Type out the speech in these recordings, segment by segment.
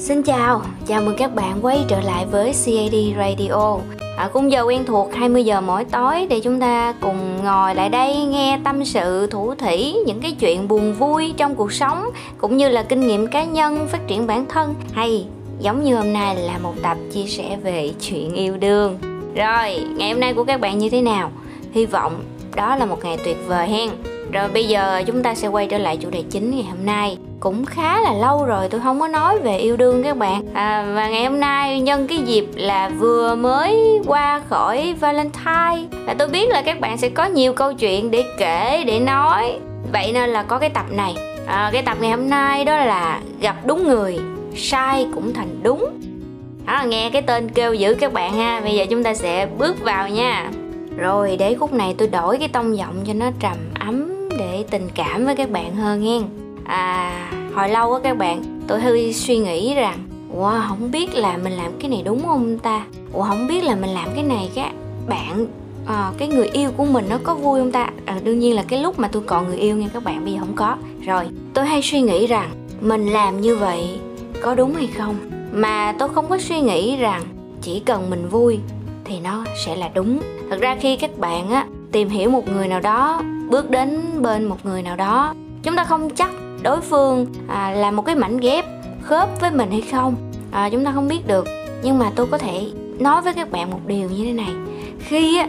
Xin chào, chào mừng các bạn quay trở lại với CAD Radio. À, Khung giờ quen thuộc 20 giờ mỗi tối để chúng ta cùng ngồi lại đây nghe tâm sự thủ thủy những cái chuyện buồn vui trong cuộc sống cũng như là kinh nghiệm cá nhân phát triển bản thân. Hay giống như hôm nay là một tập chia sẻ về chuyện yêu đương. Rồi, ngày hôm nay của các bạn như thế nào? Hy vọng đó là một ngày tuyệt vời hen. Rồi bây giờ chúng ta sẽ quay trở lại chủ đề chính ngày hôm nay cũng khá là lâu rồi tôi không có nói về yêu đương các bạn. À, và ngày hôm nay nhân cái dịp là vừa mới qua khỏi valentine. Và tôi biết là các bạn sẽ có nhiều câu chuyện để kể để nói. Vậy nên là có cái tập này. À, cái tập ngày hôm nay đó là gặp đúng người sai cũng thành đúng. Đó nghe cái tên kêu dữ các bạn ha. Bây giờ chúng ta sẽ bước vào nha. Rồi để khúc này tôi đổi cái tông giọng cho nó trầm ấm để tình cảm với các bạn hơn nghe à hồi lâu á các bạn tôi hơi suy nghĩ rằng wow không biết là mình làm cái này đúng không ta? Ủa không biết là mình làm cái này các bạn à, cái người yêu của mình nó có vui không ta? À, đương nhiên là cái lúc mà tôi còn người yêu nha các bạn bây giờ không có. Rồi tôi hay suy nghĩ rằng mình làm như vậy có đúng hay không? Mà tôi không có suy nghĩ rằng chỉ cần mình vui thì nó sẽ là đúng. Thật ra khi các bạn á tìm hiểu một người nào đó bước đến bên một người nào đó chúng ta không chắc đối phương à, là một cái mảnh ghép khớp với mình hay không? À, chúng ta không biết được. Nhưng mà tôi có thể nói với các bạn một điều như thế này. Khi á,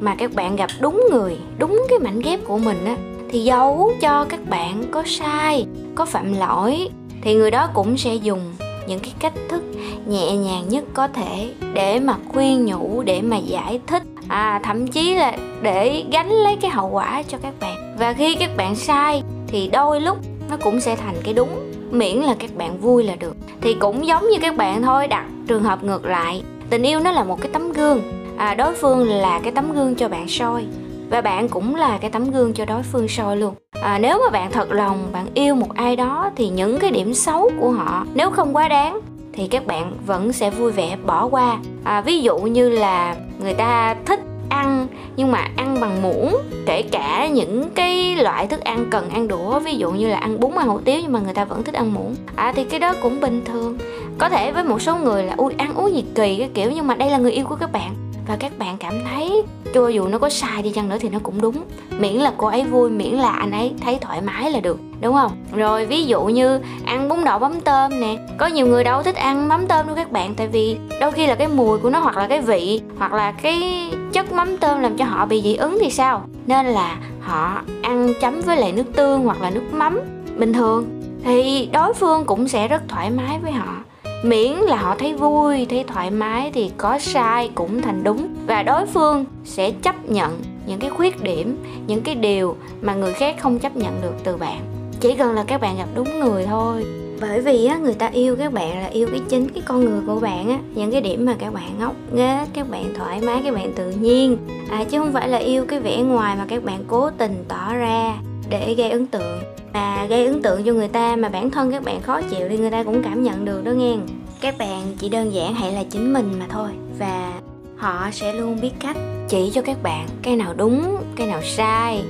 mà các bạn gặp đúng người đúng cái mảnh ghép của mình á thì dấu cho các bạn có sai có phạm lỗi thì người đó cũng sẽ dùng những cái cách thức nhẹ nhàng nhất có thể để mà khuyên nhủ để mà giải thích à thậm chí là để gánh lấy cái hậu quả cho các bạn. Và khi các bạn sai thì đôi lúc nó cũng sẽ thành cái đúng. Miễn là các bạn vui là được. Thì cũng giống như các bạn thôi đặt trường hợp ngược lại. Tình yêu nó là một cái tấm gương. À, đối phương là cái tấm gương cho bạn soi. Và bạn cũng là cái tấm gương cho đối phương soi luôn. À, nếu mà bạn thật lòng bạn yêu một ai đó thì những cái điểm xấu của họ nếu không quá đáng thì các bạn vẫn sẽ vui vẻ bỏ qua. À, ví dụ như là người ta thích ăn, nhưng mà ăn bằng muỗng, kể cả những cái loại thức ăn cần ăn đũa ví dụ như là ăn bún ăn hủ tiếu nhưng mà người ta vẫn thích ăn muỗng. À thì cái đó cũng bình thường. Có thể với một số người là, ui, ăn uống gì kỳ cái kiểu nhưng mà đây là người yêu của các bạn và các bạn cảm thấy cho dù nó có sai đi chăng nữa thì nó cũng đúng. Miễn là cô ấy vui, miễn là anh ấy thấy thoải mái là được, đúng không? Rồi ví dụ như ăn bún đậu mắm tôm nè. Có nhiều người đâu thích ăn mắm tôm đâu các bạn, tại vì đôi khi là cái mùi của nó hoặc là cái vị hoặc là cái chất mắm tôm làm cho họ bị dị ứng thì sao? Nên là họ ăn chấm với lại nước tương hoặc là nước mắm bình thường. Thì đối phương cũng sẽ rất thoải mái với họ miễn là họ thấy vui, thấy thoải mái thì có sai cũng thành đúng. Và đối phương sẽ chấp nhận những cái khuyết điểm, những cái điều mà người khác không chấp nhận được từ bạn. Chỉ cần là các bạn gặp đúng người thôi. Bởi vì á, người ta yêu các bạn là yêu cái chính cái con người của bạn á, những cái điểm mà các bạn ngốc nghếch, các bạn thoải mái, các bạn tự nhiên. À chứ không phải là yêu cái vẻ ngoài mà các bạn cố tình tỏ ra để gây ấn tượng mà gây ấn tượng cho người ta mà bản thân các bạn khó chịu thì người ta cũng cảm nhận được đó nghe. Các bạn chỉ đơn giản hãy là chính mình mà thôi. Và họ sẽ luôn biết cách chỉ cho các bạn cái nào đúng cái nào sai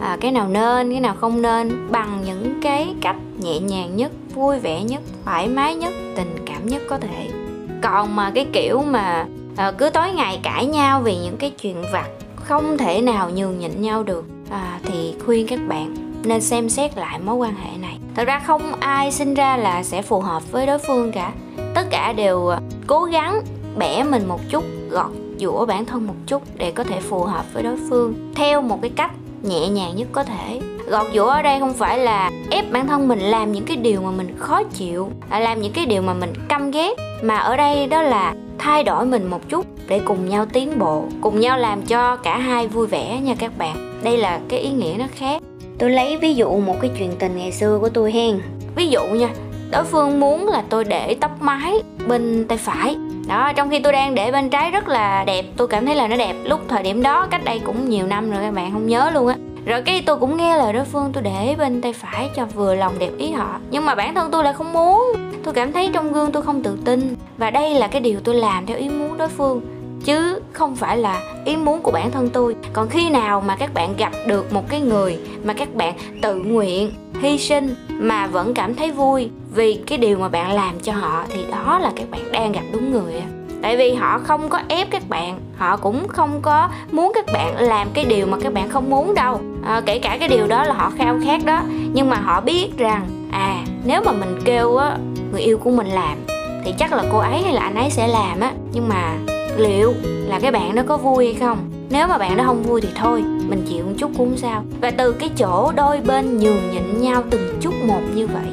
à, cái nào nên cái nào không nên bằng những cái cách nhẹ nhàng nhất vui vẻ nhất thoải mái nhất tình cảm nhất có thể. Còn mà cái kiểu mà à, cứ tối ngày cãi nhau vì những cái chuyện vặt không thể nào nhường nhịn nhau được à, thì khuyên các bạn nên xem xét lại mối quan hệ này. Thật ra không ai sinh ra là sẽ phù hợp với đối phương cả. Tất cả đều ờ, cố gắng bẻ mình một chút, gọt giũa bản thân một chút để có thể phù hợp với đối phương theo một cái cách nhẹ nhàng nhất có thể. Gọt giũa ở đây không phải là ép bản thân mình làm những cái điều mà mình khó chịu à, làm những cái điều mà mình căm ghét, mà ở đây đó là thay đổi mình một chút để cùng nhau tiến bộ, cùng nhau làm cho cả hai vui vẻ nha các bạn. Đây là cái ý nghĩa nó khác tôi lấy ví dụ một cái chuyện tình ngày xưa của tôi hen. Ví dụ nha, đối phương muốn là tôi để tóc mái bên tay phải. Đó, trong khi tôi đang để bên trái rất là đẹp, tôi cảm thấy là nó đẹp. Lúc thời điểm đó, cách đây cũng nhiều năm rồi, các bạn không nhớ luôn á. Rồi cái tôi cũng nghe lời đối phương, tôi để bên tay phải cho vừa lòng đẹp ý họ. Nhưng mà bản thân tôi lại không muốn. Tôi cảm thấy trong gương tôi không tự tin. Và đây là cái điều tôi làm theo ý muốn đối phương chứ không phải là ý muốn của bản thân tôi. Còn khi nào mà các bạn gặp được một cái người mà các bạn tự nguyện hy sinh mà vẫn cảm thấy vui vì cái điều mà bạn làm cho họ thì đó là các bạn đang gặp đúng người tại vì họ không có ép các bạn họ cũng không có muốn các bạn làm cái điều mà các bạn không muốn đâu. À, kể cả cái điều đó là họ khao khát đó nhưng mà họ biết rằng à nếu mà mình kêu á người yêu của mình làm thì chắc là cô ấy hay là anh ấy sẽ làm á. Nhưng mà liệu là cái bạn đó có vui hay không. Nếu mà bạn đó không vui thì thôi mình chịu một chút cũng sao. Và từ cái chỗ đôi bên nhường nhịn nhau từng chút một như vậy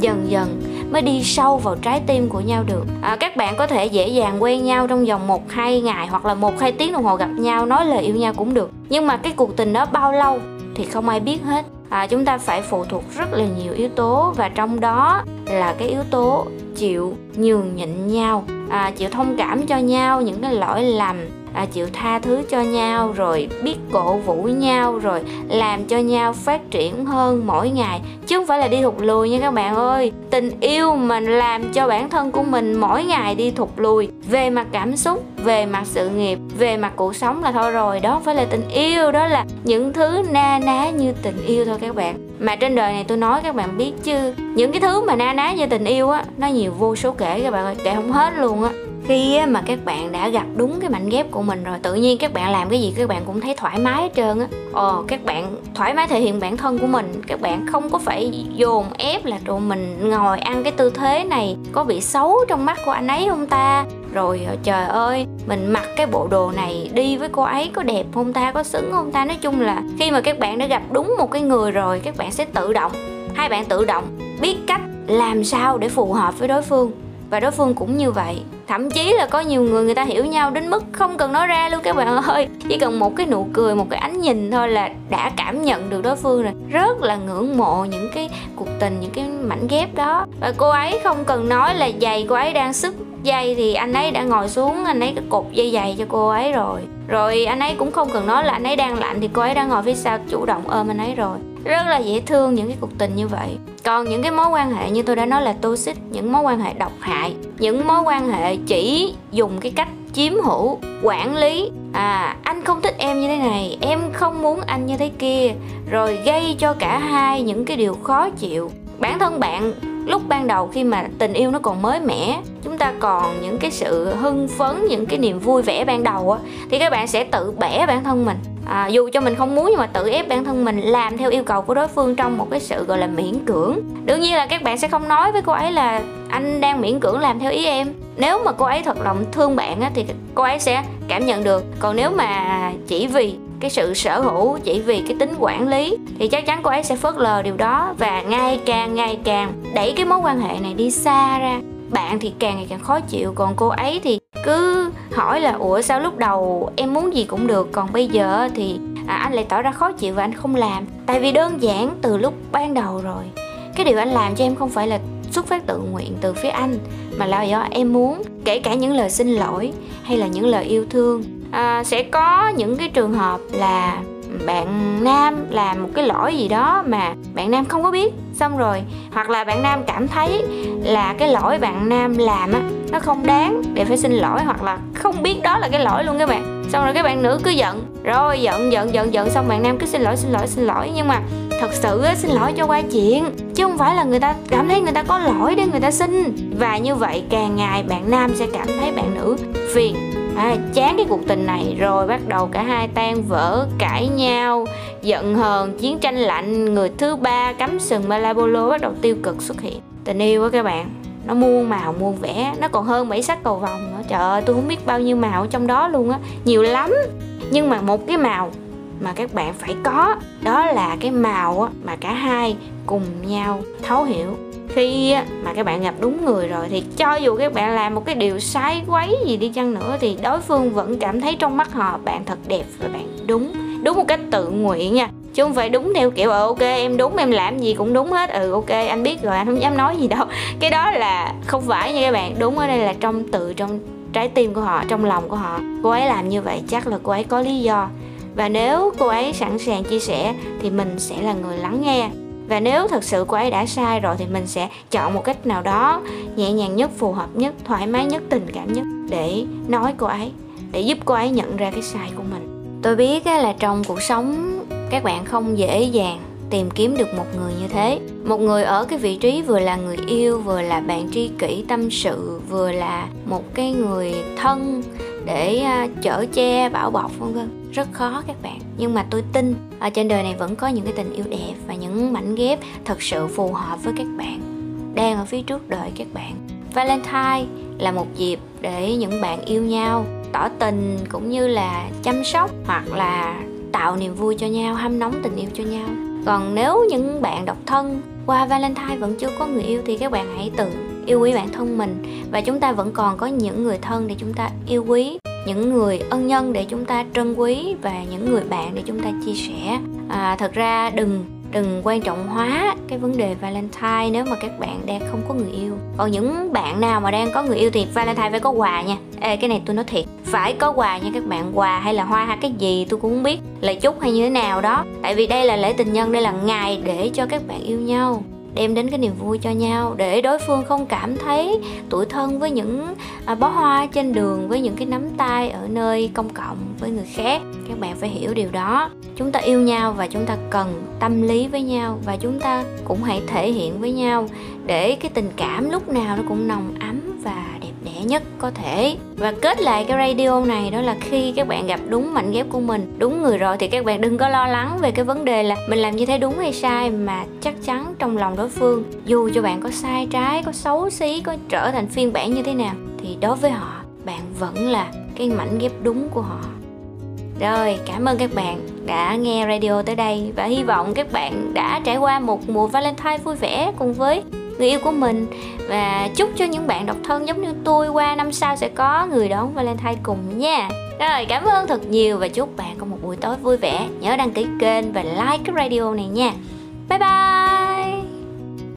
dần dần mới đi sâu vào trái tim của nhau được. À, các bạn có thể dễ dàng quen nhau trong vòng một hai ngày hoặc là một hai tiếng đồng hồ gặp nhau nói lời yêu nhau cũng được. Nhưng mà cái cuộc tình đó bao lâu thì không ai biết hết. À, chúng ta phải phụ thuộc rất là nhiều yếu tố và trong đó là cái yếu tố chịu nhường nhịn nhau à, chịu thông cảm cho nhau những cái lỗi lầm à, chịu tha thứ cho nhau rồi biết cổ vũ nhau rồi làm cho nhau phát triển hơn mỗi ngày. Chứ không phải là đi thụt lùi nha các bạn ơi. Tình yêu mà làm cho bản thân của mình mỗi ngày đi thụt lùi. Về mặt cảm xúc về mặt sự nghiệp về mặt cuộc sống là thôi rồi. Đó không phải là tình yêu đó là những thứ na ná như tình yêu thôi các bạn mà trên đời này tôi nói các bạn biết chứ, những cái thứ mà na ná như tình yêu á, nó nhiều vô số kể các bạn ơi, kể không hết luôn á. Khi mà các bạn đã gặp đúng cái mảnh ghép của mình rồi, tự nhiên các bạn làm cái gì các bạn cũng thấy thoải mái hết trơn á. Ồ các bạn thoải mái thể hiện bản thân của mình, các bạn không có phải dồn ép là tụi mình ngồi ăn cái tư thế này có bị xấu trong mắt của anh ấy không ta? Rồi ờ, trời ơi mình mặc cái bộ đồ này đi với cô ấy có đẹp không ta, có xứng không ta? Nói chung là khi mà các bạn đã gặp đúng một cái người rồi, các bạn sẽ tự động, hai bạn tự động biết cách làm sao để phù hợp với đối phương. Và đối phương cũng như vậy. Thậm chí là có nhiều người người ta hiểu nhau đến mức không cần nói ra luôn các bạn ơi. Chỉ cần một cái nụ cười, một cái ánh nhìn thôi là đã cảm nhận được đối phương rồi. Rất là ngưỡng mộ những cái cuộc tình, những cái mảnh ghép đó. Và cô ấy không cần nói là giày cô ấy đang sức dây thì anh ấy đã ngồi xuống, anh ấy cột dây giày cho cô ấy rồi. Rồi anh ấy cũng không cần nói là anh ấy đang lạnh thì cô ấy đang ngồi phía sau chủ động ôm anh ấy rồi. Rất là dễ thương những cái cuộc tình như vậy. Còn những cái mối quan hệ như tôi đã nói là toxic, những mối quan hệ độc hại, những mối quan hệ chỉ dùng cái cách chiếm hữu, quản lý. À anh không thích em như thế này, em không muốn anh như thế kia, rồi gây cho cả hai những cái điều khó chịu. Bản thân bạn lúc ban đầu khi mà tình yêu nó còn mới mẻ chúng ta còn những cái sự hưng phấn những cái niềm vui vẻ ban đầu á thì các bạn sẽ tự bẻ bản thân mình. À, dù cho mình không muốn nhưng mà tự ép bản thân mình làm theo yêu cầu của đối phương trong một cái sự gọi là miễn cưỡng. Đương nhiên là các bạn sẽ không nói với cô ấy là anh đang miễn cưỡng làm theo ý em. Nếu mà cô ấy thật lòng thương bạn á, thì cô ấy sẽ cảm nhận được. Còn nếu mà chỉ vì cái sự sở hữu chỉ vì cái tính quản lý thì chắc chắn cô ấy sẽ phớt lờ điều đó và ngày càng ngày càng đẩy cái mối quan hệ này đi xa ra. Bạn thì càng ngày càng khó chịu còn cô ấy thì cứ hỏi là ủa sao lúc đầu em muốn gì cũng được còn bây giờ thì à, anh lại tỏ ra khó chịu và anh không làm? Tại vì đơn giản từ lúc ban đầu rồi cái điều anh làm cho em không phải là xuất phát tự nguyện từ phía anh mà là do em muốn kể cả những lời xin lỗi hay là những lời yêu thương à, sẽ có những cái trường hợp là bạn nam làm một cái lỗi gì đó mà bạn nam không có biết. Xong rồi hoặc là bạn nam cảm thấy là cái lỗi bạn nam làm á nó không đáng để phải xin lỗi hoặc là không biết đó là cái lỗi luôn các bạn. Xong rồi các bạn nữ cứ giận rồi giận giận giận giận xong bạn nam cứ xin lỗi xin lỗi xin lỗi. Nhưng mà thật sự á, xin lỗi cho qua chuyện chứ không phải là người ta cảm thấy người ta có lỗi để người ta xin. Và như vậy càng ngày bạn nam sẽ cảm thấy bạn nữ phiền à, chán cái cuộc tình này. Rồi bắt đầu cả hai tan vỡ cãi nhau giận hờn chiến tranh lạnh. Người thứ ba cắm sừng malabolo bắt đầu tiêu cực xuất hiện. Tình yêu á các bạn. Nó muôn màu muôn vẻ. Nó còn hơn bảy sắc cầu vồng nữa. Trời ơi tôi không biết bao nhiêu màu trong đó luôn á. Nhiều lắm. Nhưng mà một cái màu mà các bạn phải có đó là cái màu mà cả hai cùng nhau thấu hiểu khi mà các bạn gặp đúng người rồi thì cho dù các bạn làm một cái điều sai quấy gì đi chăng nữa thì đối phương vẫn cảm thấy trong mắt họ bạn thật đẹp và bạn đúng đúng một cách tự nguyện nha. Chứ không phải đúng theo kiểu ờ ok, em đúng, em làm gì cũng đúng hết. Ừ ok, anh biết rồi, anh không dám nói gì đâu. Cái đó là không phải nha các bạn. Đúng ở đây là trong, tự trong trái tim của họ, trong lòng của họ. Cô ấy làm như vậy chắc là cô ấy có lý do. Và nếu cô ấy sẵn sàng chia sẻ thì mình sẽ là người lắng nghe và nếu thật sự cô ấy đã sai rồi thì mình sẽ chọn một cách nào đó nhẹ nhàng nhất, phù hợp nhất, thoải mái nhất, tình cảm nhất để nói cô ấy, để giúp cô ấy nhận ra cái sai của mình. Tôi biết là trong cuộc sống, các bạn không dễ dàng tìm kiếm được một người như thế. Một người ở cái vị trí vừa là người yêu, vừa là bạn tri kỷ, tâm sự, vừa là một cái người thân để uh, chở che bảo bọc vân vân. Rất khó các bạn. Nhưng mà tôi tin ở trên đời này vẫn có những cái tình yêu đẹp và những mảnh ghép thật sự phù hợp với các bạn. Đang ở phía trước đời các bạn. Valentine là một dịp để những bạn yêu nhau tỏ tình cũng như là chăm sóc hoặc là tạo niềm vui cho nhau hâm nóng tình yêu cho nhau. Còn nếu những bạn độc thân qua valentine vẫn chưa có người yêu thì các bạn hãy tự yêu quý bản thân mình. Và chúng ta vẫn còn có những người thân để chúng ta yêu quý những người ân nhân để chúng ta trân quý và những người bạn để chúng ta chia sẻ. À, thật ra đừng đừng quan trọng hóa cái vấn đề Valentine nếu mà các bạn đang không có người yêu. Còn những bạn nào mà đang có người yêu thì Valentine phải có quà nha. Ê, cái này tôi nói thiệt phải có quà nha các bạn quà hay là hoa hay cái gì tôi cũng không biết lời chúc hay như thế nào đó. Tại vì đây là lễ tình nhân đây là ngày để cho các bạn yêu nhau đem đến cái niềm vui cho nhau, để đối phương không cảm thấy tuổi thân với những à, bó hoa trên đường, với những cái nắm tay ở nơi công cộng với người khác. Các bạn phải hiểu điều đó. Chúng ta yêu nhau và chúng ta cần tâm lý với nhau, và chúng ta cũng hãy thể hiện với nhau để cái tình cảm lúc nào nó cũng nồng ấm và đẹp đẽ nhất có thể. Và kết lại cái radio này đó là khi các bạn gặp đúng mảnh ghép của mình đúng người rồi thì các bạn đừng có lo lắng về cái vấn đề là mình làm như thế đúng hay sai mà chắc chắn trong lòng đối phương dù cho bạn có sai trái có xấu xí có trở thành phiên bản như thế nào thì đối với họ bạn vẫn là cái mảnh ghép đúng của họ. Rồi, cảm ơn các bạn đã nghe radio tới đây và hy vọng các bạn đã trải qua một mùa Valentine vui vẻ cùng với người yêu của mình và chúc cho những bạn độc thân giống như tôi qua năm sau sẽ có người đón Valentine cùng nha. Rồi, cảm ơn thật nhiều và chúc bạn có một buổi tối vui vẻ. Nhớ đăng ký kênh và like cái radio này nha. Bye bye!